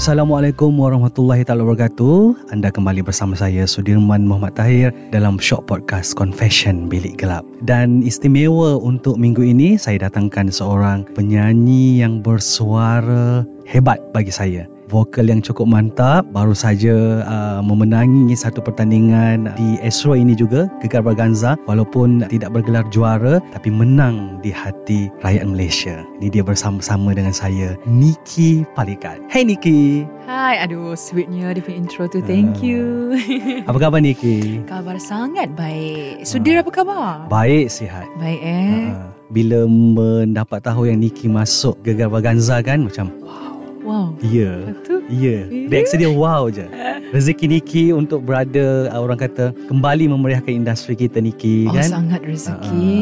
Assalamualaikum warahmatullahi taala wabarakatuh. Anda kembali bersama saya Sudirman Muhammad Tahir dalam Shock Podcast Confession Bilik Gelap. Dan istimewa untuk minggu ini saya datangkan seorang penyanyi yang bersuara hebat bagi saya vokal yang cukup mantap baru saja uh, memenangi satu pertandingan di Astro ini juga Gegar Braganza. Walaupun tidak bergelar juara tapi menang di hati rakyat Malaysia. Ini dia bersama-sama dengan saya Niki Palikat. Hey Niki. Hai, aduh sweetnya di intro tu. Thank Ah. you. Apa khabar Niki? Kabar sangat baik. Sudir apa khabar? baik sihat. Baik eh? Uh, bila mendapat tahu yang Niki masuk Gegar Braganza kan macam Wow ya Betul Ya, Eh. reaksi dia wow je. Rezeki Niki untuk berada uh, orang kata kembali memeriahkan industri kita Niki Oh kan. sangat rezeki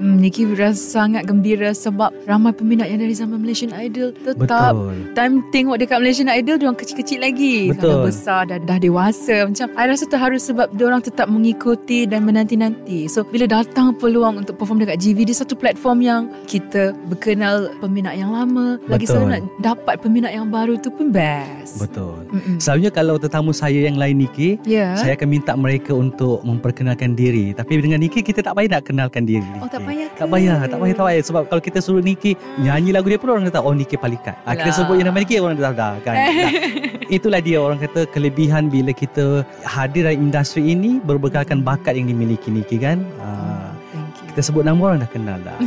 hmm, Niki rasa sangat gembira Sebab ramai peminat yang dari zaman Malaysian Idol Tetap Betul. Time tengok dekat Malaysian Idol Diorang kecil-kecil lagi Betul. Dah besar Dah, dah dewasa Macam I rasa terharu sebab Diorang tetap mengikuti Dan menanti-nanti So bila datang peluang Untuk perform dekat GV Dia satu platform yang Kita berkenal Peminat yang lama Lagi Betul. selalu nak dapat Peminat yang baru tu pun best Betul. Mm-mm. Selalunya kalau tetamu saya yang lain Niki, Ya saya akan minta mereka untuk memperkenalkan diri. Tapi dengan Niki kita tak payah nak kenalkan diri. Oh tak payah ke? Tak payah, tak payah, tak payah. Sebab kalau kita suruh Niki nyanyi lagu dia pun orang kata, oh Niki Palikat. Ah, kita sebut yang nama Niki, orang dah dah kan. Dah. Itulah dia orang kata kelebihan bila kita hadir dalam industri ini berbekalkan bakat yang dimiliki Niki kan. Ah, Thank you kita sebut nama orang dah kenal dah.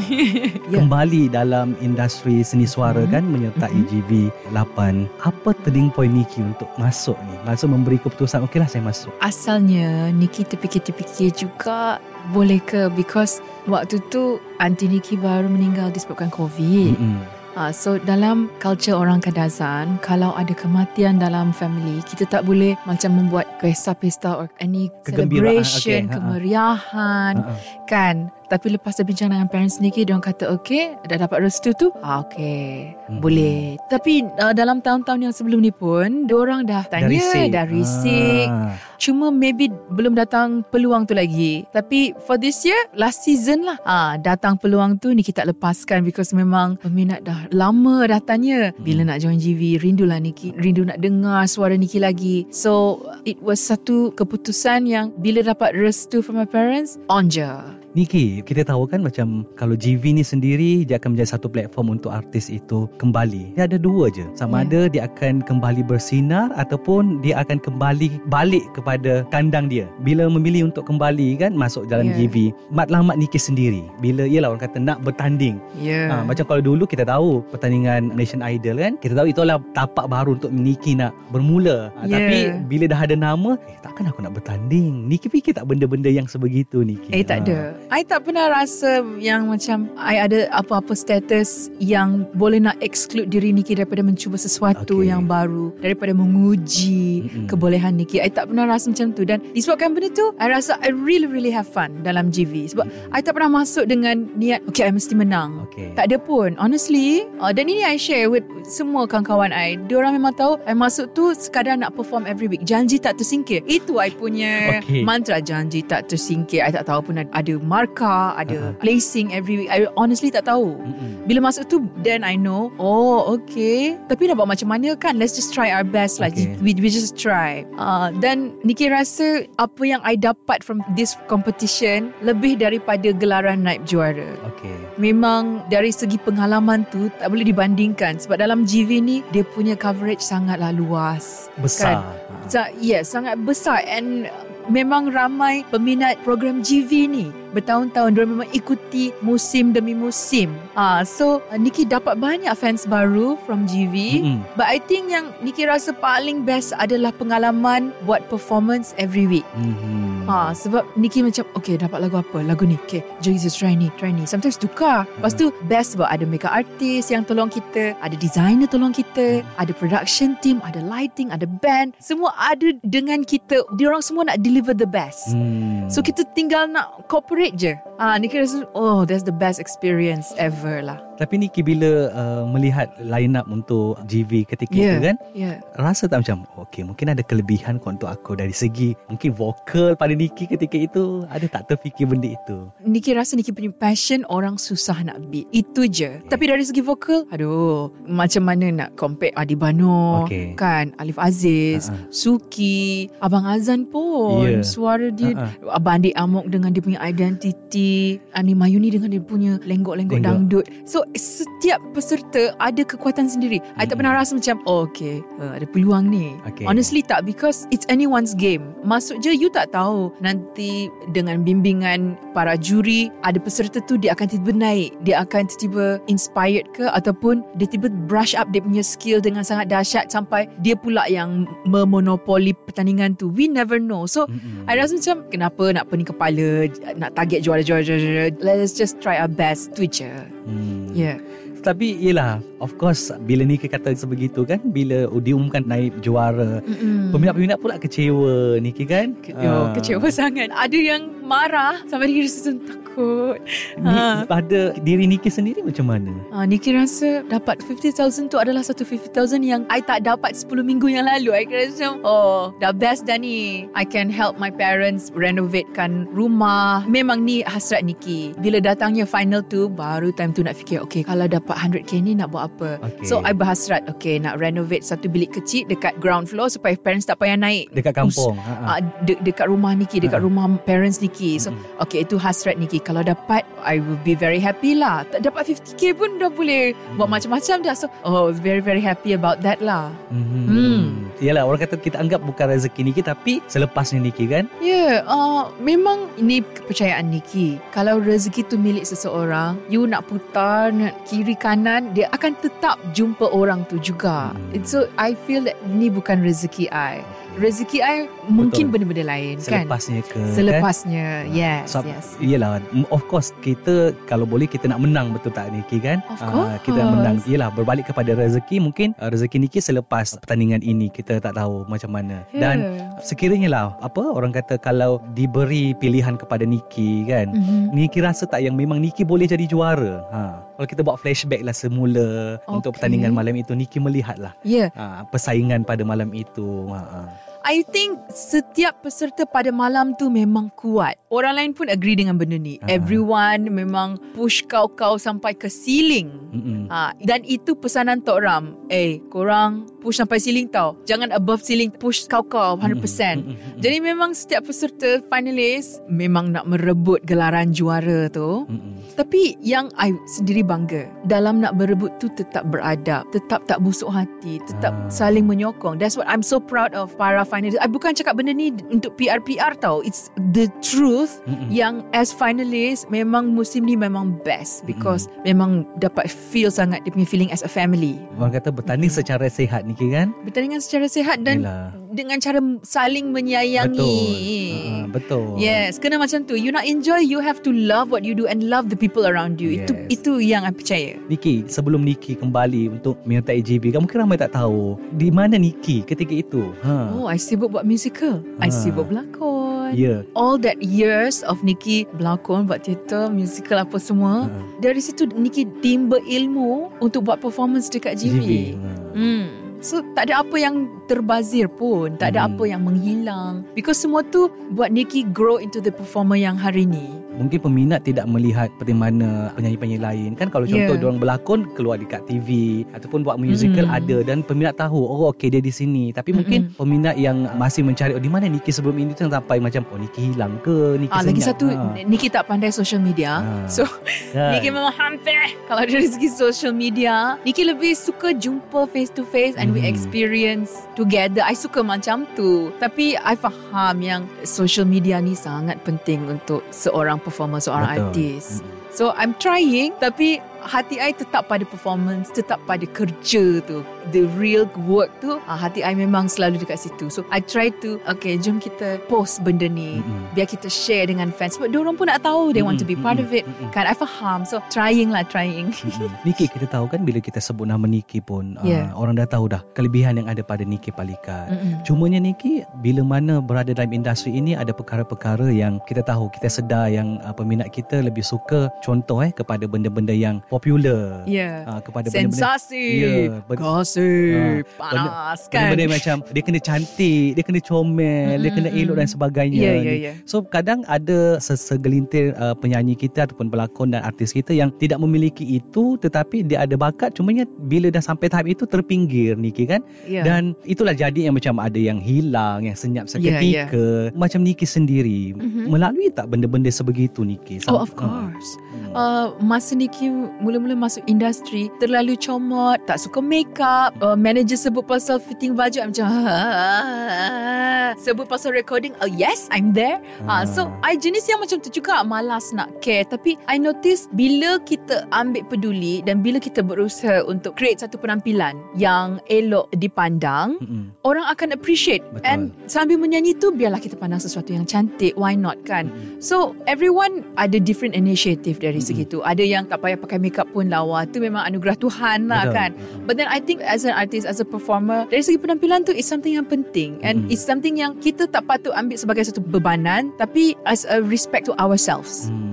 Ya. Kembali dalam industri seni suara Mhm. kan menyertai Mhm. GV 8. Apa turning point Niki untuk masuk ni? Maksud memberi keputusan okeylah saya masuk. Asalnya Niki terfikir-terfikir juga boleh ke because waktu tu Aunty Niki baru meninggal disebabkan COVID. Mm-mm. Uh, so dalam culture orang Kadazan, kalau ada kematian dalam family, kita tak boleh macam membuat pesta-pesta or any celebration, okay, kemeriahan, Ha-ha. Kan? Tapi lepas saya bincang dengan parents Niki, dia orang kata, okay, dah dapat restu tu? Ah, okay, Mm-mm. boleh. Tapi uh, dalam tahun-tahun yang sebelum ni pun, dia orang dah tanya, risik. dah risik. Ah. Cuma maybe belum datang peluang tu lagi. Tapi for this year, last season lah. Ah, datang peluang tu Niki tak lepaskan because memang peminat dah lama dah tanya bila nak join GV. Rindulah Niki, rindu nak dengar suara Niki lagi. So it was satu keputusan yang bila dapat restu from my parents, on je. Niki, kita tahu kan macam kalau GV ni sendiri dia akan menjadi satu platform untuk artis itu kembali. Dia ada dua je. Sama Ya. ada dia akan kembali bersinar ataupun dia akan kembali balik kepada kandang dia. Bila memilih untuk kembali kan masuk dalam Ya. GV, matlamat Niki sendiri. Bila ialah orang kata nak bertanding. Ya. Ha, Yeah. macam kalau dulu kita tahu pertandingan Malaysian Idol kan, kita tahu itulah tapak baru untuk Niki nak bermula. Ha, Ya. Tapi bila dah ada nama, eh takkan aku nak bertanding. Niki fikir tak benda-benda yang sebegitu Niki. Eh tak Ha. ada. I tak pernah rasa yang macam I ada apa-apa status yang boleh nak exclude diri Niki daripada mencuba sesuatu Okay. yang baru, daripada menguji Mm-mm. kebolehan Niki. I tak pernah rasa macam tu dan disebabkan benda tu I rasa I really really have fun dalam GV sebab I tak pernah masuk dengan niat okay I mesti menang. Okay. Tak ada pun Honestly uh, Dan ini I share with Semua kawan-kawan I Diorang memang tahu I masuk tu Sekadar nak perform every week Janji tak tersingkir Itu I punya Okay. Mantra janji tak tersingkir I tak tahu pun ada, ada markah, ada Uh-uh. placing every week. I honestly tak tahu. Mm-mm. Bila masuk tu Then I know Oh okay Tapi nak buat macam mana kan Let's just try our best lah Okay. we, we just try uh, Dan Niki rasa Apa yang I dapat From this competition Lebih daripada Gelaran naib juara Okay. Memang Dari segi pengalaman tu Tak boleh dibandingkan Sebab dalam GV ni Dia punya coverage Sangatlah luas Besar. Kan? Ha. Sa- yes, sangat besar and memang ramai peminat program GV ni. Bertahun-tahun dia memang ikuti musim demi musim. Ah, so uh, Niki dapat banyak fans baru from GV. Mm-mm. But I think yang Niki rasa paling best adalah pengalaman buat performance every week. Mhm. Ha, sebab Niki macam Okay dapat lagu apa Lagu ni Okay jom kita try ni Try ni Sometimes tukar Lepas tu best sebab Ada makeup artist Yang tolong kita Ada designer tolong kita Ada production team Ada lighting Ada band Semua ada dengan kita Diorang semua nak deliver the best Hmm. So kita tinggal nak cooperate je Ah, Niki rasa Oh that's the best experience ever lah Tapi Niki bila uh, melihat line up untuk GV ketika Yeah. itu kan Yeah Rasa tak macam Okay mungkin ada kelebihan kau untuk aku Dari segi Mungkin vokal pada Niki ketika itu Ada tak terfikir benda itu Niki rasa Niki punya passion orang susah nak beat. Itu je. Tapi dari segi vokal, aduh, macam mana nak compare Adi Bano, Okey. kan, Alif Aziz, Ha-ha. Suki, Abang Azan pun. Ya. Suara dia, Ha-ha. Abang Adik Amok dengan dia punya identiti, Ani Mayuni dengan dia punya lenggok-lenggok Lenggok. dangdut. So, setiap peserta ada kekuatan sendiri. I tak Hmm. pernah rasa macam, oh, okay, uh, ada peluang ni. Okey. Honestly tak, because it's anyone's game. Masuk je, you tak tahu nanti dengan bimbingan para juri, ada peserta tu dia akan tiba-tiba naik. Dia akan tiba-tiba inspired ke ataupun dia tiba brush up dia punya skill dengan sangat dahsyat sampai dia pula yang memonopoli pertandingan tu. We never know. So, Mm-mm. I rasa macam kenapa nak pening kepala nak target juara-juara. Let's just try our best tu je. Hmm. Yeah. Tapi yelah Of course Bila Niki kata sebegitu kan Bila diumumkan naib juara Mm-mm. Peminat-peminat pula kecewa Niki kan Ke- Ah. kecewa sangat. Ada yang marah sampai dia rasa takut. Ni, Ha. Pada diri Niki sendiri macam mana Ha, Niki rasa dapat 50,000 tu adalah satu 50,000 yang I tak dapat 10 minggu yang lalu. I rasa macam, oh, dah best dah ni. I can help my parents renovatekan rumah. Memang ni hasrat Niki. Bila datangnya final tu, baru time tu nak fikir, okay, kalau dapat 100k ni nak buat apa? Okay. So, I berhasrat, okay, nak renovate satu bilik kecil dekat ground floor supaya parents tak payah naik. Dekat kampung ha, ha. Uh, de- dekat rumah Niki, dekat Ha. rumah parents Niki. So, Mm-mm. okay, itu hasrat Niki. Kalau dapat, I will be very happy lah. Tak dapat 50k pun dah boleh buat Mm. macam-macam dah. So, oh, very very happy about that lah. Hmm. Hmm. Yalah orang kata kita anggap bukan rezeki Niki Tapi selepasnya Niki kan Ya, yeah, uh, memang ini kepercayaan Niki. Kalau rezeki tu milik seseorang, you nak putar, nak kiri kanan, dia akan tetap jumpa orang tu juga. Hmm. So, I feel that ni bukan rezeki I. Rezeki I mungkin benda-benda lain kan. Selepasnya ke kan? Selepasnya, yes, Sebab, yes. Yelah Of course Kita Kalau boleh kita nak menang Betul tak Niki kan Of Ah, Kita nak menang Yelah berbalik kepada rezeki Mungkin uh, rezeki Niki selepas pertandingan ini Kita tak tahu macam mana Dan Yeah. sekiranya lah Apa orang kata Kalau diberi pilihan kepada Niki kan Mhm. Niki rasa tak yang memang Niki boleh jadi juara ha. Kalau kita buat flashback lah semula Untuk Okay. pertandingan malam itu Niki melihat lah Ya, ha, Persaingan pada malam itu ha, ha. I think setiap peserta pada malam tu memang kuat. Orang lain pun agree dengan benda ni. Ah. Everyone memang push kau-kau sampai ke ceiling. Mm-mm. Ha, dan itu pesanan Tok Ram. Eh, korang push sampai ceiling tau. Jangan above ceiling, push kau-kau 100%. Mm-mm. Mm-mm. Jadi memang setiap peserta finalis memang nak merebut gelaran juara tu. Mm-mm. Tapi yang I sendiri bangga dalam nak berebut tu tetap beradab, tetap tak busuk hati, tetap Ah. saling menyokong. That's what I'm so proud of para finalists. I bukan cakap benda ni untuk PR-PR tau. It's the truth Mm-mm. yang as finalist memang musim ni memang best because memang dapat feel sangat dia punya feeling as a family. Orang kata bertanding secara sehat Niki kan Pertandingan secara sihat dan Yelah. dengan cara saling menyayangi. Betul uh, Betul Yes, kena macam tu. You nak enjoy, you have to love what you do and love the people around you. Itu Yes. itu yang I percaya. Niki sebelum Niki kembali untuk menyertai JB kan mungkin ramai tak tahu di mana Niki ketika itu ha Oh, I sibuk buat musical. I Ah. sibuk berlakon. ya All that years of Nikki berlakon, buat teater, musical apa semua. Ha. Dari situ Nikki timba ilmu untuk buat performance dekat GV. JB ha. Hmm. So tak ada apa yang terbazir pun. Tak ada Hmm. apa yang menghilang. Because semua tu buat Nikki grow into the performer yang hari ni. Mungkin peminat tidak melihat seperti mana penyanyi-penyanyi lain kan kalau contoh Yeah. yeah. orang berlakon keluar dekat TV ataupun buat musical Mm. ada dan peminat tahu oh okey dia di sini tapi mungkin peminat yang masih mencari oh di mana Niki sebelum ini tu sampai macam oh Niki hilang ke Niki Ah, lagi satu, ha. Nikki tak pandai social media. Ah. So, Kan? Nikki memang hampir. Kalau dari segi social media, Nikki lebih suka jumpa face to face and we Mhm. experience together. I suka macam tu. Tapi I faham yang social media ni sangat penting untuk seorang performer, seorang Betul. artis. Mm. So I'm trying tapi hati I tetap pada performance, tetap pada kerja tu. The real work tu, ah, hati I memang selalu dekat situ. So I try to, okay jom kita post benda ni. Mm-mm. Biar kita share dengan fans. Sebab diorang pun nak tahu, they want to be part of it. Mm-mm. Kan I faham. So trying lah, trying. Mm-mm. Niki kita tahu kan bila kita sebut nama Niki pun Yeah. uh, orang dah tahu dah kelebihan yang ada pada Niki Palikat. Mm-mm. Cumanya Niki bila mana berada dalam industri ini ada perkara-perkara yang kita tahu kita sedar yang uh, peminat kita lebih suka contoh eh kepada benda-benda yang popular. Yeah. Uh, kepada benda-benda Sensasi. Ya, ben- Gossip. Ah, panas kan. benda-benda macam dia kena cantik, dia kena comel, dia Mm-mm, kena elok dan sebagainya. Ya, ya, ni. ya. So kadang ada segelintir uh, penyanyi kita ataupun pelakon dan artis kita yang tidak memiliki itu tetapi dia ada bakat cumanya bila dah sampai tahap itu terpinggir Niki kan Ya. dan itulah jadi yang macam ada yang hilang yang senyap Ya, seketika macam Niki sendiri Mhm. melalui tak benda-benda sebegitu Niki Oh, of course. Hmm. Uh, masa Nikki mula-mula masuk industri terlalu comot tak suka make up uh, manager sebut pasal fitting baju I'm macam sebut pasal recording oh yes I'm there uh, so I jenis yang macam tu juga malas nak care tapi I notice bila kita ambil peduli dan bila kita berusaha untuk create satu penampilan yang elok dipandang Mm-mm. orang akan appreciate Betul. and sambil menyanyi tu biarlah kita pandang sesuatu yang cantik why not kan Mm-mm. So everyone ada different initiative dari Mm-mm. segi tu. Ada yang tak payah pakai makeup pun lawa. Tu memang anugerah Tuhan lah Betul. kan. But then I think as an artist, as a performer, dari segi penampilan tu is something yang penting. And Mm. it's something yang kita tak patut ambil sebagai satu bebanan. Tapi as a respect to ourselves. Hmm.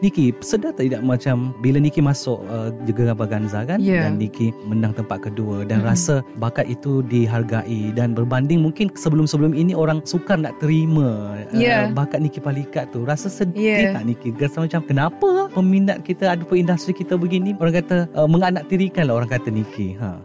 Niki sedar tak tidak macam bila Niki masuk uh, Juga Ganza kan Yeah. dan Niki menang tempat kedua dan Mm-mm. rasa bakat itu dihargai dan berbanding mungkin sebelum-sebelum ini orang sukar nak terima Yeah. uh, bakat Niki Palikat tu rasa sedih Yeah. tak Niki rasa macam kenapa peminat kita ataupun industri kita begini orang kata uh, menganaktirikan lah orang kata Niki ha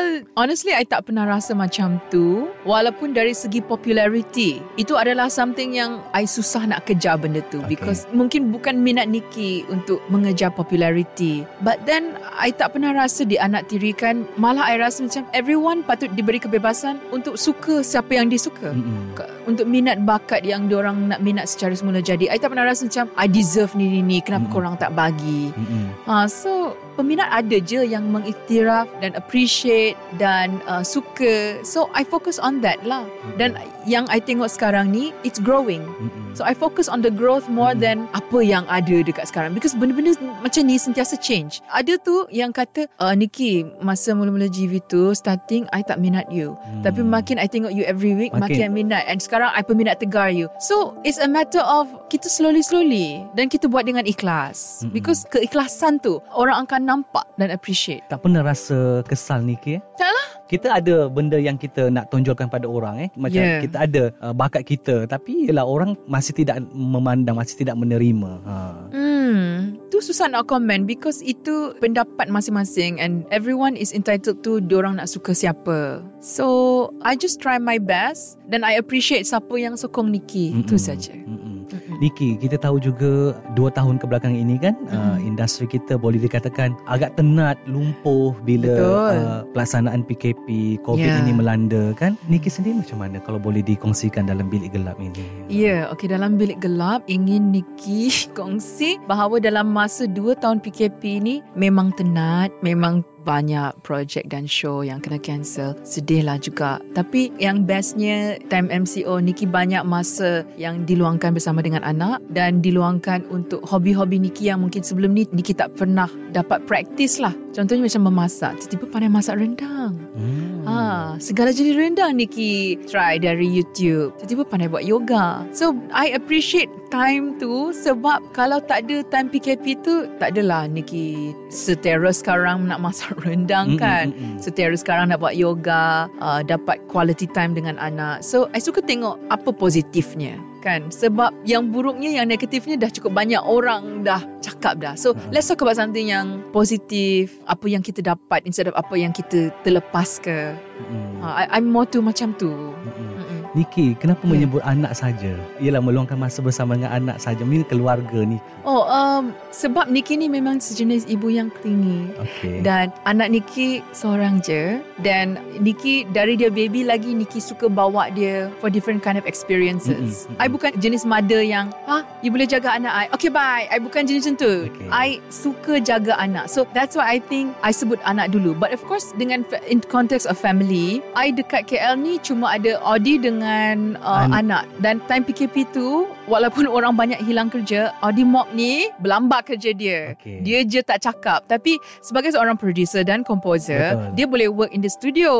Uh, honestly, I tak pernah rasa macam tu. Walaupun dari segi popularity, itu adalah something yang I susah nak kejar benda tu. Okay. Because mungkin bukan minat Nikki untuk mengejar popularity. But then, I tak pernah rasa dianaktirikan. Malah I rasa macam everyone patut diberi kebebasan untuk suka siapa yang dia suka. Mm-mm. Ke- Untuk minat bakat yang diorang nak minat secara semula jadi. I tak pernah rasa macam, I deserve ni ni ni. Kenapa Mm-mm. korang tak bagi? Mm-mm. Ha, so peminat ada je yang mengiktiraf dan appreciate dan uh, suka. So I focus on that lah. Dan yang I tengok sekarang ni, it's growing. Mm-mm. So I focus on the growth more Mhm. than apa yang ada dekat sekarang. Because benda-benda macam ni sentiasa change. Ada tu yang kata, uh, Nikki, masa mula-mula GV tu, starting, I tak minat you. Hmm. Tapi makin I tengok you every week, makin, Makin- I minat. And sekarang I peminat tegar you. So, it's a matter of kita slowly-slowly. Dan kita buat dengan ikhlas. Mm-mm. Because keikhlasan tu, orang akan nampak dan appreciate. tak pernah rasa kesal Niki eh? Tak lah. Kita ada benda yang kita nak tonjolkan pada orang eh. Macam Yeah. kita ada uh, bakat kita tapi ialah orang masih tidak memandang, masih tidak menerima. Ha. Hmm, tu susah nak komen because itu pendapat masing-masing and everyone is entitled to diorang nak suka siapa. So, I just try my best dan I appreciate siapa yang sokong Nikki. Itu saja. Mm-mm. Niki, kita tahu juga dua tahun kebelakang ini kan uh, Mm. industri kita boleh dikatakan agak tenat, lumpuh bila Betul. uh, pelaksanaan PKP, COVID Ya. ini melanda kan. Niki sendiri macam mana kalau boleh dikongsikan dalam bilik gelap ini? Ya, yeah, okay dalam bilik gelap ingin Nikki kongsi bahawa dalam masa 2 tahun PKP ni memang tenat, memang banyak projek dan show yang kena cancel. Sedih lah juga. Tapi yang bestnya time MCO Nikki banyak masa yang diluangkan bersama dengan anak dan diluangkan untuk hobi-hobi Nikki yang mungkin sebelum ni Nikki tak pernah dapat praktis lah Contohnya macam memasak. Tiba-tiba pandai masak rendang. Hmm. Ah, segala jenis rendang Nikki try dari YouTube. Tiba-tiba pandai buat yoga. So, I appreciate time tu sebab kalau tak ada time PKP tu, tak adalah Nikki setera sekarang nak masak rendang Mm, kan. mm, mm, mm. Setera sekarang nak buat yoga, uh, dapat quality time dengan anak. So, I suka tengok apa positifnya kan sebab yang buruknya yang negatifnya dah cukup banyak orang dah cakap dah so Hmm. let's talk about something yang positif apa yang kita dapat instead of apa yang kita terlepas ke Mm. uh, I, I'm more to macam tu Mm-mm. Niki, kenapa Ya. menyebut anak saja? Ialah meluangkan masa bersama dengan anak saja. Mungkin keluarga ni. oh um, sebab Nikki ni memang sejenis ibu yang clingy Okey. Dan anak Nikki seorang je Dan Nikki dari dia baby lagi Nikki suka bawa dia For different kind of experiences mm-mm. I bukan jenis mother yang Ha you boleh jaga anak I. Okay bye. I bukan jenis macam tu. Okay. I suka jaga anak. So that's why I think I sebut anak dulu. But of course Dengan in context of family I dekat KL ni Cuma ada Audi dengan uh, An- anak. Dan time PKP tu Walaupun orang banyak hilang kerja Audi Mok ni Berlambak kerja dia Okey. Dia je tak cakap Tapi sebagai seorang producer dan composer Betul. Dia boleh work in the studio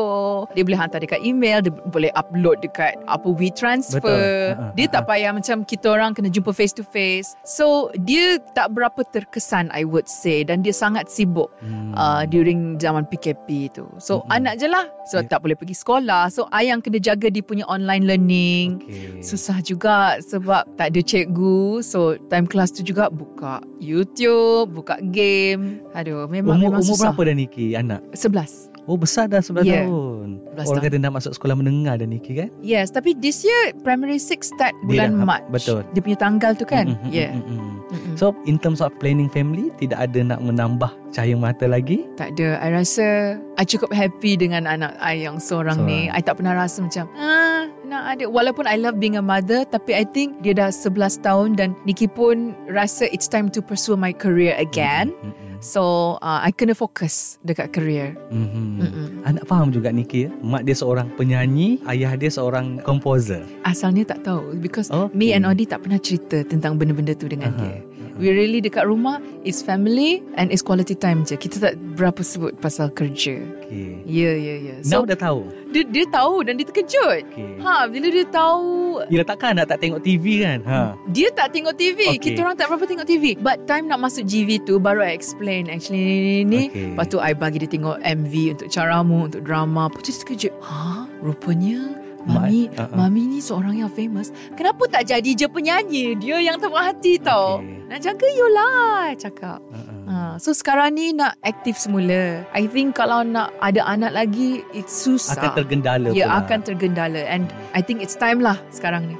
Dia boleh hantar dekat email Dia boleh upload dekat Apa WeTransfer Betul. Ha, Dia ha, tak payah macam Kita orang kena jumpa face to face So dia tak berapa terkesan I would say Dan dia sangat sibuk Hmm. uh, During zaman PKP tu So Mm-mm. anak je lah Sebab Ya. tak boleh pergi sekolah So I yang kena jaga Dia punya online learning Okey. Susah juga sebab tak ada cikgu. So time kelas tu juga buka YouTube, buka game. Aduh, memang Umur, memang umur susah. berapa dah Niki anak? 11. Oh besar dah 11 Ya. tahun. 11 Orang tahun. kata nak masuk sekolah menengah dah Niki kan? Yes, tapi this year primary 6 start bulan dah- Mac. betul. Dia punya tanggal tu kan? Mm, mm, mm, yeah. mm, mm. Mm-mm. So in terms of planning family tidak ada nak menambah cahaya mata lagi? tak ada. I rasa I cukup happy dengan anak I yang seorang ni. Seorang. I tak pernah rasa macam, ah, nak ada. Walaupun I love being a mother, tapi I think dia dah 11 tahun dan Nikki pun rasa it's time to pursue my career again. Mm, mm, mm. So, uh, I kena fokus dekat career. Mhm. Mm-mm. Anak faham juga Niki ya. Mak dia seorang penyanyi, ayah dia seorang komposer. Asalnya tak tahu because Okay. me and Odi tak pernah cerita tentang benda-benda tu dengan Aha, dia. We really dekat rumah is family and is quality time je. Kita tak berapa sebut pasal kerja. Okey. Ya, ya, ya. Now So dah tahu. dia dia tahu dan dia terkejut. Okey. Ha, bila dia tahu Yelah takkan nak tak tengok TV kan? Ha. dia tak tengok TV. Okay. Kita orang tak berapa tengok TV. But time nak masuk GV tu baru I explain actually ni ni ni. Okay. Lepas tu I bagi dia tengok MV untuk caramu, untuk drama. Lepas tu dia terkejut. Ha, rupanya Mami, Ma- uh-uh. Mami ni seorang yang famous. Kenapa tak jadi je penyanyi? Dia yang terperhati tau. Okay. Nak jaga you lah, cakap. Ha-ha. Ha, so sekarang ni nak aktif semula. I think kalau nak ada anak lagi, it's susah. Akan tergendala Ya, pula. akan tergendala. And I think it's time lah sekarang ni.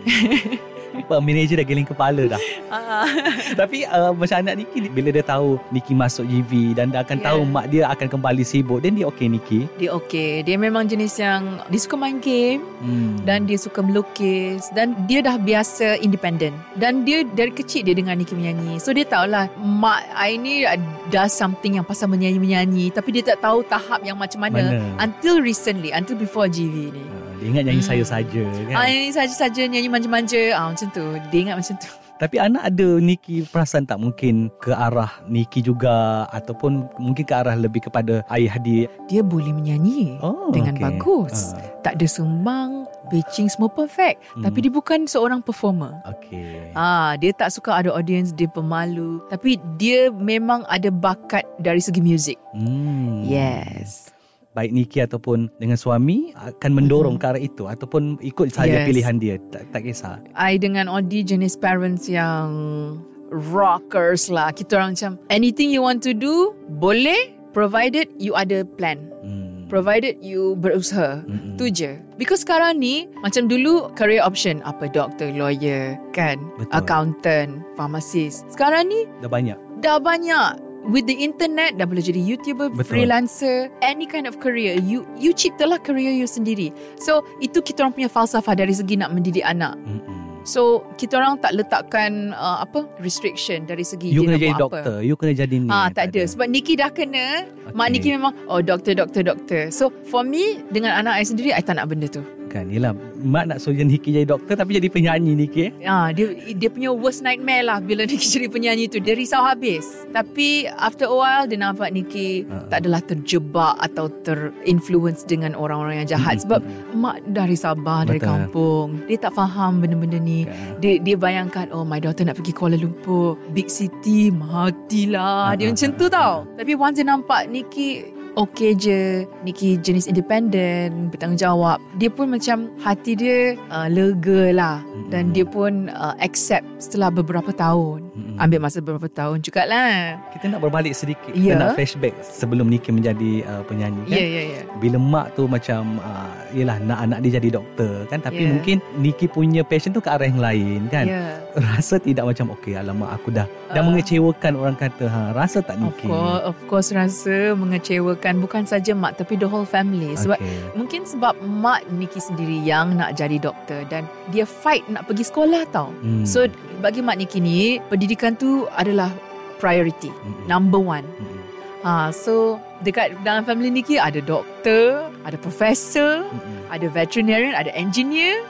Manager dah geling kepala dah. Ah. Tapi uh, macam anak Niki ni, bila dia tahu Niki masuk GV dan dia akan Yeah. tahu mak dia akan kembali sibuk, then dia okey Niki. Dia okay. Dia memang jenis yang dia suka main game Hmm. dan dia suka melukis dan dia dah biasa independent. Dan dia dari kecil dia dengar Nicki menyanyi. So dia tahulah mak I ni does something yang pasal menyanyi-menyanyi tapi dia tak tahu tahap yang macam mana, Mana? until recently, until before GV ni. Uh, dia ingat nyanyi Hmm. saya saja kan. Ah, ini saja-saja nyanyi manja-manja. Ah, macam tu. Dia ingat macam tu. Tapi anak ada Niki perasan tak mungkin ke arah Niki juga ataupun mungkin ke arah lebih kepada ayah dia. Dia boleh menyanyi Oh, dengan okey. bagus. Ah, Tak ada sumbang, pitching semua perfect. Hmm. Tapi dia bukan seorang performer. okey. Ah, dia tak suka ada audience, dia pemalu. Tapi dia memang ada bakat dari segi muzik. Hmm. Yes. Baik Niki ataupun dengan suami akan mendorong ke arah itu ataupun ikut saja Yes. pilihan dia. Tak, tak kisah. I dengan Audi jenis parents yang rockers lah. Kita orang macam anything you want to do, boleh provided you ada plan. Hmm. Provided you berusaha. Mm-mm. Tu je. Because sekarang ni macam dulu career option apa doctor, lawyer, kan, Betul. accountant, pharmacist. Sekarang ni Dah banyak. dah banyak with the internet dah boleh jadi YouTuber, Betul. freelancer, any kind of career. You you ciptalah career you sendiri. So itu kita orang punya falsafah dari segi nak mendidik anak. Mm-mm. So kita orang tak letakkan uh, apa restriction dari segi You kena dia nak jadi buat doktor. You kena jadi ni. Ah tak ada sebab Nikki dah kena. Okay. Mak Nikki memang oh doktor doktor doktor. So for me dengan anak I sendiri I tak nak benda tu. Kan Yelah Mak nak suruh Niki jadi doktor Tapi jadi penyanyi Niki eh Ah, dia dia punya worst nightmare lah bila Niki jadi penyanyi tu. Dia risau habis. Tapi after a while dia nampak Niki Ha. tak adalah terjebak atau terinfluence dengan orang-orang yang jahat Mm-mm. sebab mak dari Sabah dari Betul. kampung. Dia tak faham benda-benda ni. Kan. Dia dia bayangkan oh my daughter nak pergi Kuala Lumpur, big city, matilah. Dia Ha, macam tu tau. Tapi once dia nampak Niki okey je. Niki jenis independent, bertanggungjawab. Dia pun macam hati dia uh, lega lah. Dan Mm-mm. dia pun uh, accept setelah beberapa tahun. Mm-mm. Ambil masa beberapa tahun jugalah. Kita nak berbalik sedikit Ya. Kita nak flashback Sebelum Niki menjadi uh, penyanyi kan Ya, ya, ya. bila mak tu macam uh, Yelah nak anak dia jadi doktor kan Tapi Ya. mungkin Niki punya passion tu ke arah yang lain kan Ya. Rasa tidak macam Okay alamak aku dah Dah Ah. mengecewakan orang kata ha, Rasa tak Of Niki course, of course rasa mengecewakan bukan saja mak tapi the whole family. Sebab okay. mungkin sebab mak Niki sendiri yang nak jadi doktor dan dia fight nak pergi sekolah tau. hmm. So bagi mak Niki ni pendidikan tu adalah priority Mm-mm. number one. Mm-mm. Ha, so dekat dalam family Niki ada doktor, ada profesor, Mm-mm. ada veterinarian, ada engineer.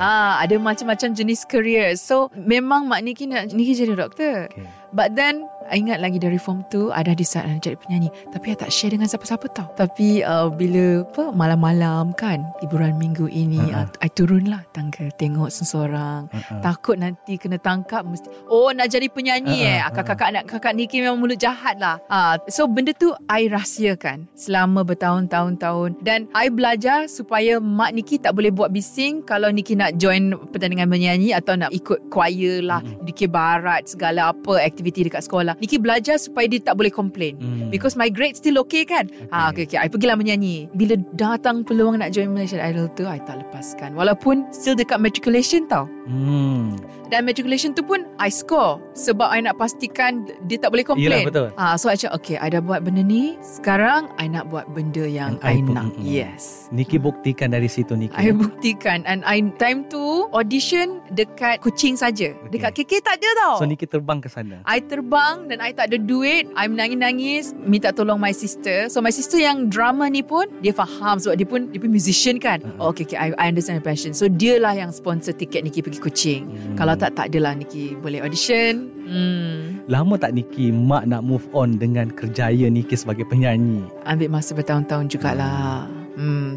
Ah, Ha, ada macam-macam jenis career. So memang mak Niki nak Niki jadi doktor. okay. But then ingat lagi dari form tu Ada decide nak jadi penyanyi. Tapi I tak share dengan siapa-siapa tau. Tapi uh, bila apa Malam-malam kan Liburan minggu ini Ha-ha. uh, I turun lah tangga Tengok seseorang. Uh-uh. Takut nanti kena tangkap mesti Oh nak jadi penyanyi Ha-ha, eh. Kakak-kakak nak kakak Niki memang mulut jahat lah. Ah, So benda tu I rahsiakan Selama bertahun-tahun-tahun. Dan I belajar Supaya mak Niki tak boleh buat bising Kalau Niki nak join Pertandingan menyanyi Atau nak ikut choir lah Mm-mm. Dikir barat Segala apa Aktiviti dekat sekolah Niki belajar Supaya dia tak boleh complain. Hmm. Because my grade still okay kan? Okay. Ah, okay, okay. I pergilah menyanyi. Bila datang peluang nak join Malaysian Idol tu I tak lepaskan. Walaupun still dekat matriculation tau. Hmm. dan matriculation tu pun I score. Sebab I nak pastikan Dia tak boleh Yelah complain betul. Ah, So I cakap Okay I dah buat benda ni. Sekarang I nak buat benda yang, Yang I I, nak. mm-mm. Yes. Niki buktikan dari situ Niki. I buktikan. And I time tu Audition Dekat Kuching saja. Okay. Dekat KK tak ada tau. So Niki terbang ke sana? I terbang dan I tak ada duit. I menangis-nangis minta tolong my sister. So my sister yang drama ni pun dia faham sebab dia pun dia pun musician kan. Uh-uh. Oh, okay, okay, I, I understand the passion. So dia lah yang sponsor tiket Niki pergi Kuching. Hmm. Kalau tak tak adalah Niki boleh audition. Hmm. Lama tak Niki Mak nak move on Dengan kerjaya Niki sebagai penyanyi Ambil masa bertahun-tahun jugalah. Hmm,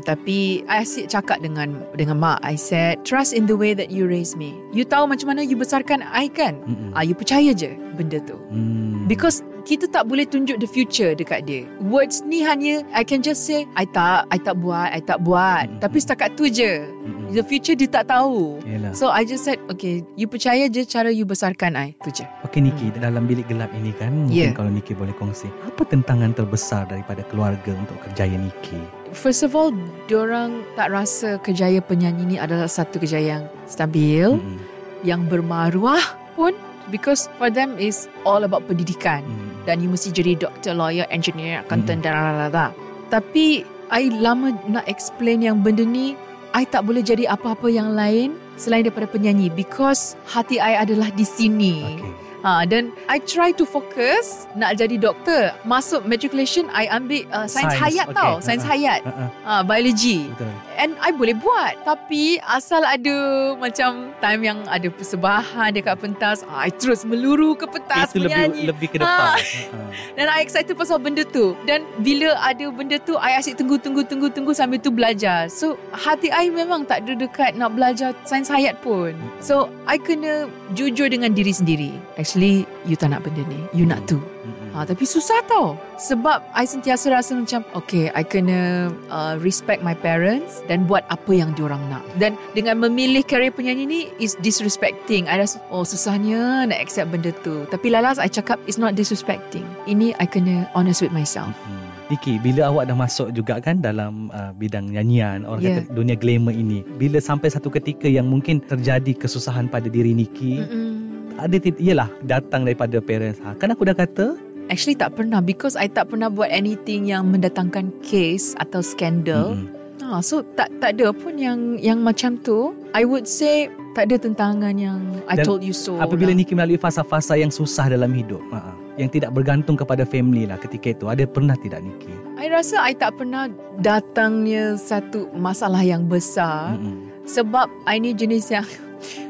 tapi I asyik cakap dengan dengan mak I said trust in the way that you raise me. You tahu macam mana you besarkan I kan? Mm-mm. Ah, you percaya je benda tu. Hmm. Because kita tak boleh tunjuk the future dekat dia. Words ni hanya I can just say I tak I tak buat, I tak buat. Mm-mm. Tapi setakat tu je. Mm-mm. The future dia tak tahu. Yelah. So I just said okay, you percaya je cara you besarkan I. Tu je. Okey Niki, dalam bilik gelap ini kan, mungkin Hmm. Yeah. kalau Niki boleh kongsi, apa tentangan terbesar daripada keluarga untuk kerjaya Niki? First of all, diorang tak rasa kejayaan penyanyi ni adalah satu kejayaan yang stabil, Mm-mm. yang bermaruah pun because for them is all about pendidikan. Mm. dan you mesti jadi doktor, lawyer, engineer, accountant dan lalala. Tapi I lama nak explain yang benda ni I tak boleh jadi apa-apa yang lain selain daripada penyanyi because hati I adalah di sini. Okey. Ha, dan I try to focus nak jadi doktor. Masuk matriculation I ambil uh, sains hayat okey. tau, sains Ha-ha. hayat. Ha-ha, Ha, biology. betul. And I boleh buat Tapi asal ada Macam time yang ada persembahan Dekat pentas I terus meluru ke pentas Itu lebih menyanyi lebih ke depan. Ah. Ha-ha. Dan I excited pasal benda tu Dan bila ada benda tu I asyik tunggu tunggu tunggu tunggu Sambil tu belajar So hati I memang tak ada dekat Nak belajar sains hayat pun So I kena Jujur dengan diri sendiri Actually You tak nak benda ni. You nak tu. Mm-mm. Ha, tapi susah tau. Sebab I sentiasa rasa macam Okay I kena uh, Respect my parents Dan buat apa yang diorang nak. Dan dengan memilih Karier penyanyi ni Is disrespecting. I rasa Oh susahnya Nak accept benda tu. Tapi lalas I cakap It's not disrespecting. Ini I kena Honest with myself. Hmm. Niki, bila awak dah masuk juga kan dalam uh, bidang nyanyian, orang Yeah. kata dunia glamour ini, bila sampai satu ketika yang mungkin terjadi kesusahan pada diri Niki, Mm-mm. Ada iyalah datang daripada parents. Ha, kan aku dah kata, Actually tak pernah Because I tak pernah buat anything Yang mendatangkan case Atau skandal mm-mm. Ha, so tak tak ada pun yang yang macam tu. I would say tak ada tentangan yang I Dan told you so. apabila lah. Niki melalui fasa-fasa yang susah dalam hidup, ha, yang tidak bergantung kepada family lah ketika itu. Ada pernah tidak Niki? I rasa I tak pernah datangnya satu masalah yang besar Mm-mm. sebab I ni jenis yang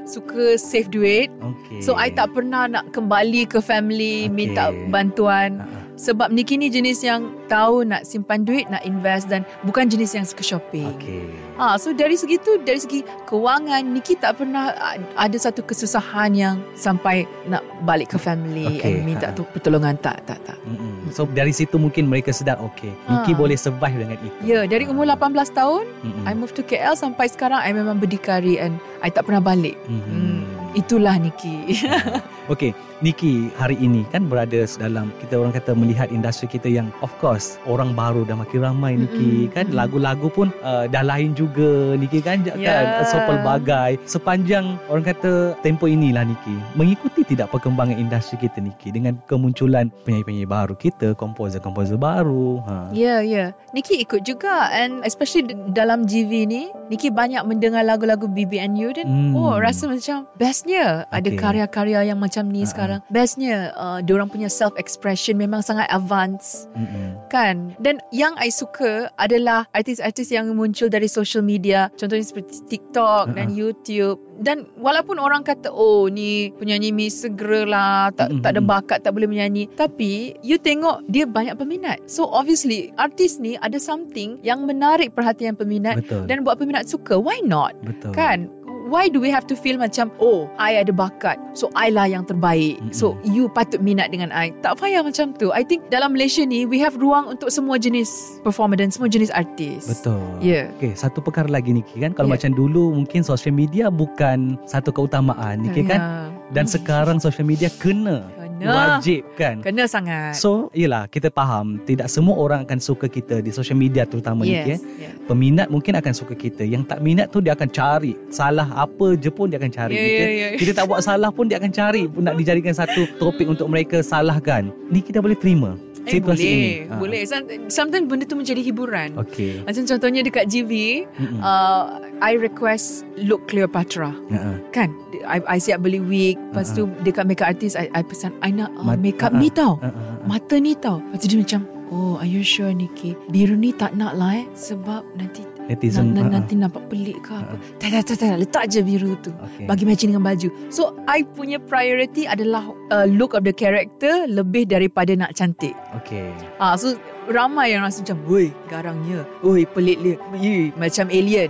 suka save duit. Okay. So I tak pernah nak kembali ke family Okay. minta bantuan Ha-ha. Sebab Niki ni jenis yang tahu nak simpan duit, nak invest dan bukan jenis yang suka shopping. Okay. Ah, so dari segi tu, dari segi kewangan, Niki tak pernah ah, ada satu kesusahan yang sampai nak balik ke family Okay, and minta ha. tu pertolongan tak, tak, tak. Mm-mm. So dari situ mungkin mereka sedar okay, Niki Ha. boleh survive dengan itu. Ya, dari umur 18 tahun, Mm-mm. I move to KL sampai sekarang I memang berdikari and I tak pernah balik. Mhm. Hmm, itulah Niki. Okey, Niki hari ini kan berada dalam kita orang kata melihat industri kita yang of course orang baru dah makin ramai Niki Mm-mm. kan lagu-lagu pun uh, dah lain juga Niki kan Ya. kan so pelbagai sepanjang orang kata tempoh inilah Niki mengikuti tidak perkembangan industri kita Niki dengan kemunculan penyanyi-penyanyi baru kita komposer-komposer baru ha Ya, ya. Niki ikut juga and especially dalam GV ni, Niki banyak mendengar lagu-lagu BBNU dan Hmm. oh rasa macam bestnya ada Okay. karya-karya yang macam ni Ha-ha. sekarang. Bestnya uh, diorang punya self expression memang sangat advance Mm-mm. kan. Dan yang I suka adalah artis-artis yang muncul dari social media, contohnya seperti TikTok dan Ha-ha. YouTube. Dan walaupun orang kata oh ni penyanyi mi segera lah, tak Mm-mm. tak ada bakat, tak boleh menyanyi, tapi you tengok dia banyak peminat. So obviously artis ni ada something yang menarik perhatian peminat betul dan buat peminat suka. Why not? betul Kan? Why do we have to feel macam Oh I ada bakat So I lah yang terbaik. Mm-mm. So you patut minat dengan I. Tak payah macam tu. I think dalam Malaysia ni We have ruang untuk semua jenis Performer dan semua jenis artis. Betul. Ya. Okey, satu perkara lagi Niki kan? Kalau Ya. macam dulu mungkin social media bukan satu keutamaan Niki kan? Ya. dan sekarang social media kena Kena wajib kan Kena sangat so yelah kita faham tidak semua orang akan suka kita di social media terutama ni Yes eh. yeah. peminat mungkin akan suka kita yang tak minat tu dia akan cari salah apa je pun dia akan cari Ya, gitu, ya, eh. ya. kita tak buat salah pun dia akan cari nak dijadikan satu topik untuk mereka salahkan ni kita boleh terima Eh situasi boleh ini Ha. Boleh Some- Sometimes benda tu menjadi hiburan okey Macam contohnya dekat GV Mm-mm. uh, I request Look Cleopatra Ha-ha. Kan I, I siap beli wig Lepas tu dekat makeup artist I, I pesan I nak uh, Mat- makeup uh-uh. ni tau Ha-ha. Mata ni tau Lepas tu dia macam Oh are you sure Nikki Biru ni tak nak lah eh Sebab nanti netizen na, na, ha-ha. Nanti nampak pelik ke apa. Tak tak tak tak Letak je biru tu. Okey. Bagi matching dengan baju. So I punya priority adalah uh, Look of the character Lebih daripada nak cantik. Okey. Ah, So ramai yang rasa macam Woi garangnya. Woi pelik dia. Yee, Macam alien.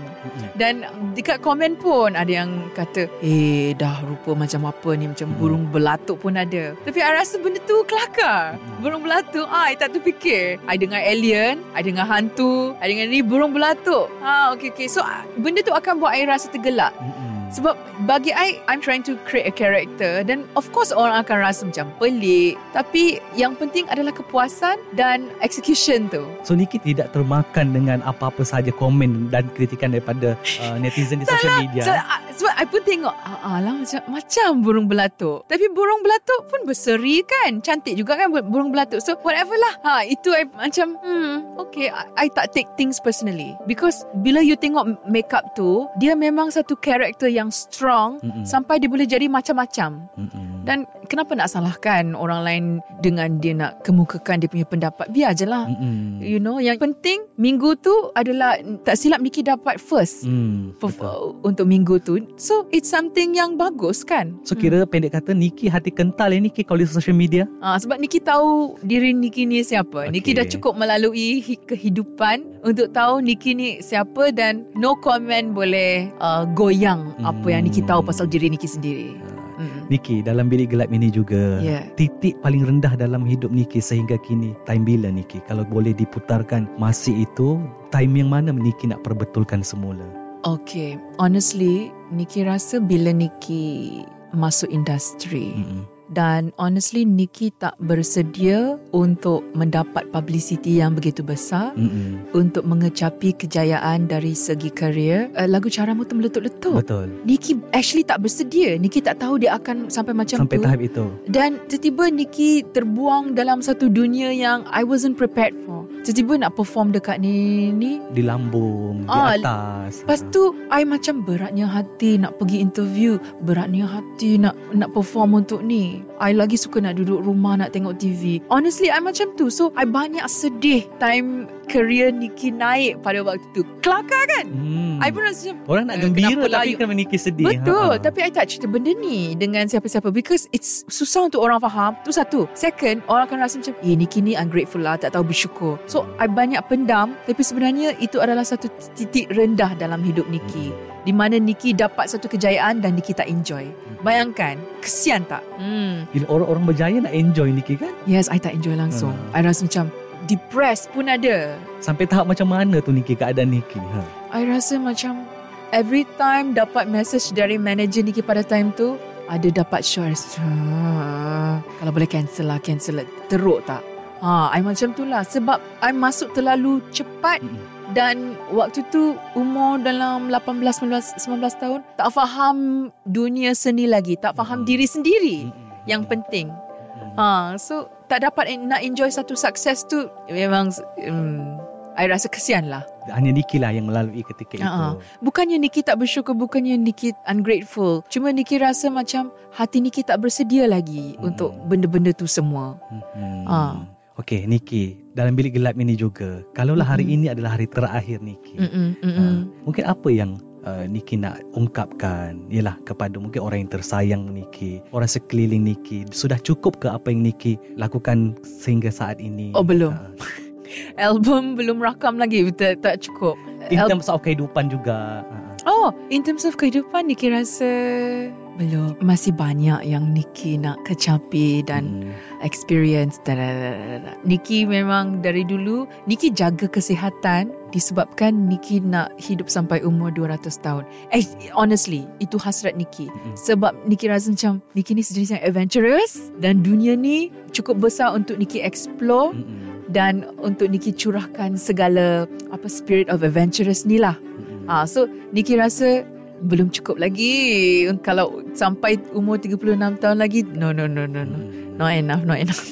Dan dekat komen pun ada yang kata Eh dah rupa macam apa ni? Macam Hmm. burung belatuk pun ada. Tapi I rasa benda tu kelakar. Hmm. Burung belatuk ah, I tak terfikir. I dengar alien I dengar hantu I dengar ni burung belatuk. Ha, okay, okay. So ah, benda tu akan buat I rasa tergelak. Mm-mm. Sebab bagi I I'm trying to create a character Dan of course orang akan rasa macam pelik. Tapi yang penting adalah kepuasan Dan execution tu. So Niki tidak termakan dengan apa-apa saja komen dan kritikan daripada uh, netizen di social media. So, ah, sebab I pun tengok ah, ah lah macam, macam burung belatuk. Tapi burung belatuk pun berseri kan? Cantik juga kan bur- burung belatuk? So whatever lah. Ha, Itu I macam hmm, Okay I, I tak take things personally. Because bila you tengok makeup tu Dia memang satu karakter yang strong Mm-mm. Sampai dia boleh jadi macam-macam. Mm-mm. Dan kenapa nak salahkan orang lain Dengan dia nak kemukakan dia punya pendapat Biar je lah Mm-mm. You know Yang penting Minggu tu adalah Tak silap Niki dapat first Hmm, perf- betul. untuk minggu tu. So it's something yang bagus kan? So kira pendek kata Niki hati kental ya Niki kalau di social media. Ah sebab Niki tahu diri Niki ni siapa. Okey. Niki dah cukup melalui hi- kehidupan untuk tahu Niki ni siapa dan no comment boleh uh, goyang apa yang Niki tahu Hmm. pasal diri Niki sendiri. Mm. Niki dalam bilik gelap ini juga Ya. titik paling rendah dalam hidup Niki sehingga kini time bila Niki kalau boleh diputarkan masih itu time yang mana Niki nak perbetulkan semula. Okay, honestly, Niki rasa bila Niki masuk industri Mm-mm. Dan honestly Niki tak bersedia untuk mendapat publicity yang begitu besar. Mm-mm. untuk mengecapi kejayaan dari segi karier uh, lagu caramu tu meletup-letup Betul. Niki actually tak bersedia Niki tak tahu dia akan sampai macam Sampai tu tahap itu. dan tiba-tiba Niki terbuang dalam satu dunia yang I wasn't prepared for tiba-tiba nak perform dekat ni ni Di lambung, Ah, di atas. Lepas tu I macam beratnya hati nak pergi interview Beratnya hati nak nak perform untuk ni I lagi suka nak duduk rumah nak tengok TV. Honestly, I macam tu. So, I banyak sedih time career Nikki naik pada waktu tu. Kelakar kan? Hmm. I pun rasa macam, Orang nak Eh, gembira kenapa tapi kan Niki sedih. Betul, Ha-ha. tapi I tak cerita benda ni dengan siapa-siapa because it's susah untuk orang faham. Tu satu. Second, orang akan rasa macam, eh Nikki ni ungrateful lah, tak tahu bersyukur. So, I banyak pendam tapi sebenarnya itu adalah satu titik rendah dalam hidup Nikki. Di mana Nikki dapat satu kejayaan dan Nikki tak enjoy. Bayangkan, kesian tak? Hmm. Orang-orang berjaya nak enjoy Niki kan? Yes, I tak enjoy langsung. Hmm. I rasa macam depressed pun ada. Sampai tahap macam mana tu Niki keadaan Niki? Ha. I rasa macam every time dapat message dari manager Nikki pada time tu, ada dapat rasa, "Ah, kalau boleh cancel lah, cancel lah. Teruk tak? Ha, I macam tu lah. Sebab I masuk terlalu cepat Mm-mm. dan waktu tu umur dalam 18, 19, 19 tahun. Tak faham dunia seni lagi. Tak faham Mm. diri sendiri yang penting. Mm. Ha, so tak dapat nak enjoy satu sukses tu memang um, I rasa kesian lah. Hanya Niki lah yang melalui ketika itu. Ha-ha. Bukannya Nikki tak bersyukur, bukannya Nikki ungrateful. Cuma Nikki rasa macam hati Nikki tak bersedia lagi Hmm. untuk benda-benda tu semua. Hmm. Ah. Okey, Niki, dalam bilik gelap ini juga, kalaulah hari Mm-mm. ini adalah hari terakhir Niki, mm-mm. ah, mungkin apa yang uh, Niki nak ungkapkan ialah kepada mungkin orang yang tersayang Niki, orang sekeliling Niki, sudah cukup ke apa yang Niki lakukan sehingga saat ini? Oh, belum. Ah. Album belum rakam lagi, tak, tak cukup. in Al- terms of kehidupan juga. ah. Oh, in terms of kehidupan, Nikki rasa belum. Masih banyak yang Nikki nak kecapi dan Hmm. experience. Da, da, da, da, da. Nikki memang dari dulu, Nikki jaga kesihatan disebabkan Nikki nak hidup sampai umur 200 tahun. Eh, honestly, itu hasrat Nikki. Mm-mm. Sebab Nikki rasa macam Nikki ni sejenis yang adventurous dan dunia ni cukup besar untuk Nikki explore Mm-mm. dan untuk Nikki curahkan segala apa spirit of adventurous ni lah. Mm-mm. Ah, so Nikki rasa belum cukup lagi kalau sampai umur 36 tahun lagi no no no no no Mm. not enough not enough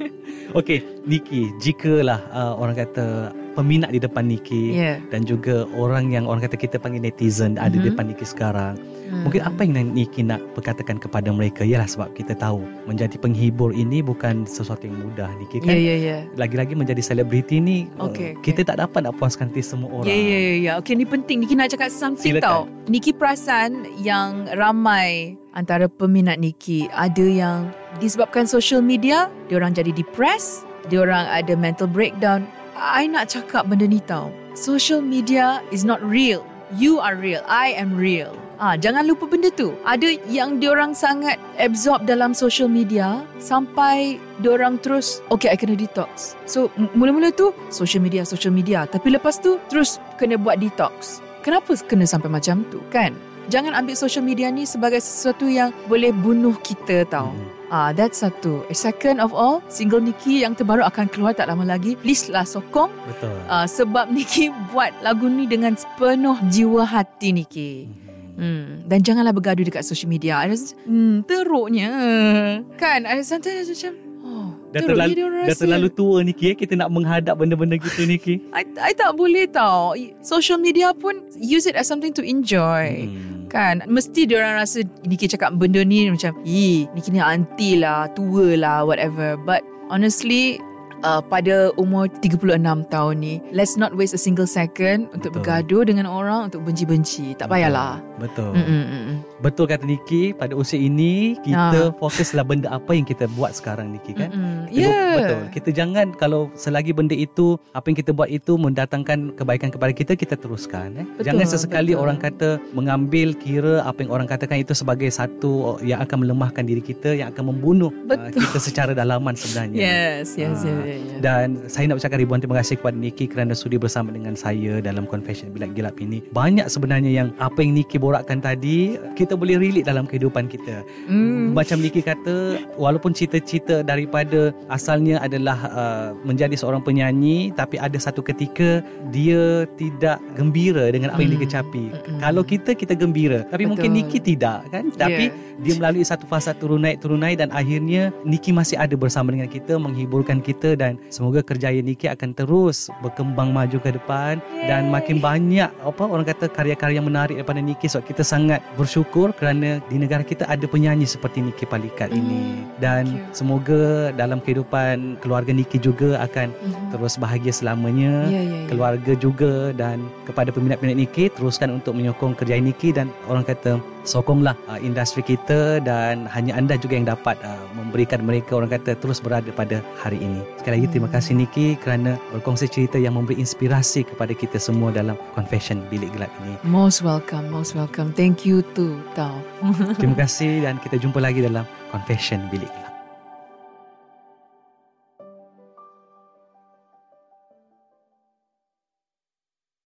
Okey, Niki, jikalah uh, orang kata peminat di depan Niki yeah dan juga orang yang orang kata kita panggil netizen ada di Mhm. depan Niki sekarang. Hmm. Mungkin apa yang Niki nak perkatakan kepada mereka ialah sebab kita tahu menjadi penghibur ini bukan sesuatu yang mudah Niki kan. ya ya Lagi-lagi menjadi selebriti ni uh, Okey, okey. kita tak dapat nak puaskan hati semua orang. Ya, ya, ya, ya. Okay, ni penting. Niki nak cakap something Silakan. tau. Niki perasan yang ramai antara peminat Niki ada yang disebabkan social media, dia orang jadi depressed, dia orang ada mental breakdown. I nak cakap benda ni tau. Social media is not real. You are real. I am real. Ah, jangan lupa benda tu. Ada yang diorang sangat absorb dalam social media sampai diorang terus okay I kena detox. So mula-mula tu social media social media tapi lepas tu terus kena buat detox. Kenapa kena sampai macam tu kan? Jangan ambil social media ni sebagai sesuatu yang boleh bunuh kita tau. Hmm. Ah, that's satu. Second of all, single Nikki yang terbaru akan keluar tak lama lagi. Please lah sokong Betul. uh, sebab Nikki buat lagu ni dengan sepenuh jiwa hati Nikki. Hmm. Hmm. Dan janganlah bergaduh dekat social media. I rasa, hmm, teruknya. Kan? I sometimes macam, Dah teruk terlalu, dia orang dah rasa. terlalu tua Niki eh kita nak menghadap benda-benda gitu Niki. I, I tak boleh tau. Social media pun use it as something to enjoy. Hmm. Kan Mesti diorang rasa Niki cakap benda ni Macam Ih Niki ni auntie lah Tua lah Whatever But honestly uh, Pada umur 36 tahun ni Let's not waste a single second Untuk Betul. bergaduh dengan orang Untuk benci-benci Tak payahlah Betul. Mm-mm-mm. Betul kata Niki, pada usia ini kita fokuslah benda apa yang kita buat sekarang Niki kan. Mm-mm. Kita- Yeah Betul. Kita jangan kalau selagi benda itu apa yang kita buat itu mendatangkan kebaikan kepada kita kita teruskan eh. Betul, jangan sesekali betul. orang kata mengambil kira apa yang orang katakan itu sebagai satu yang akan melemahkan diri kita yang akan membunuh uh, Betul. kita secara dalaman sebenarnya. Yes Yes, Ah, yes, yes, yes. Dan saya nak ucapkan ribuan terima kasih kepada Niki kerana sudi bersama dengan saya dalam Confession Bilik Gelap ini. Banyak sebenarnya yang apa yang Niki borakkan tadi, kita boleh relate dalam kehidupan kita. mm. Macam Niki kata, walaupun cita-cita daripada asalnya adalah uh, menjadi seorang penyanyi, tapi ada satu ketika dia tidak gembira dengan apa yang Mm. dia kecapi. Mm-mm. Kalau kita, kita gembira. Tapi mungkin Betul. Niki tidak kan? Tapi Yeah. dia melalui satu fasa turun naik turun naik dan akhirnya Niki masih ada bersama dengan kita menghibur menghiburkan kita dan semoga kerjaya Niki akan terus berkembang maju ke depan dan makin banyak apa orang kata karya-karya menarik daripada Niki sebab kita sangat bersyukur kerana di negara kita ada penyanyi seperti Niki Palikat ini dan Thank you. semoga dalam kehidupan keluarga Niki juga akan Mhm. terus bahagia selamanya Ya, ya, ya. keluarga juga dan kepada peminat-peminat Niki teruskan untuk menyokong kerjaya Niki dan orang kata sokonglah uh, industri kita dan hanya anda juga yang dapat uh, memberikan mereka orang kata terus berada pada hari ini. Sekali lagi terima Hmm. kasih Niki kerana berkongsi cerita yang memberi inspirasi kepada kita semua dalam Confession Bilik Gelap ini. Most welcome, most welcome. Thank you too, Tau. Terima kasih dan kita jumpa lagi dalam Confession Bilik.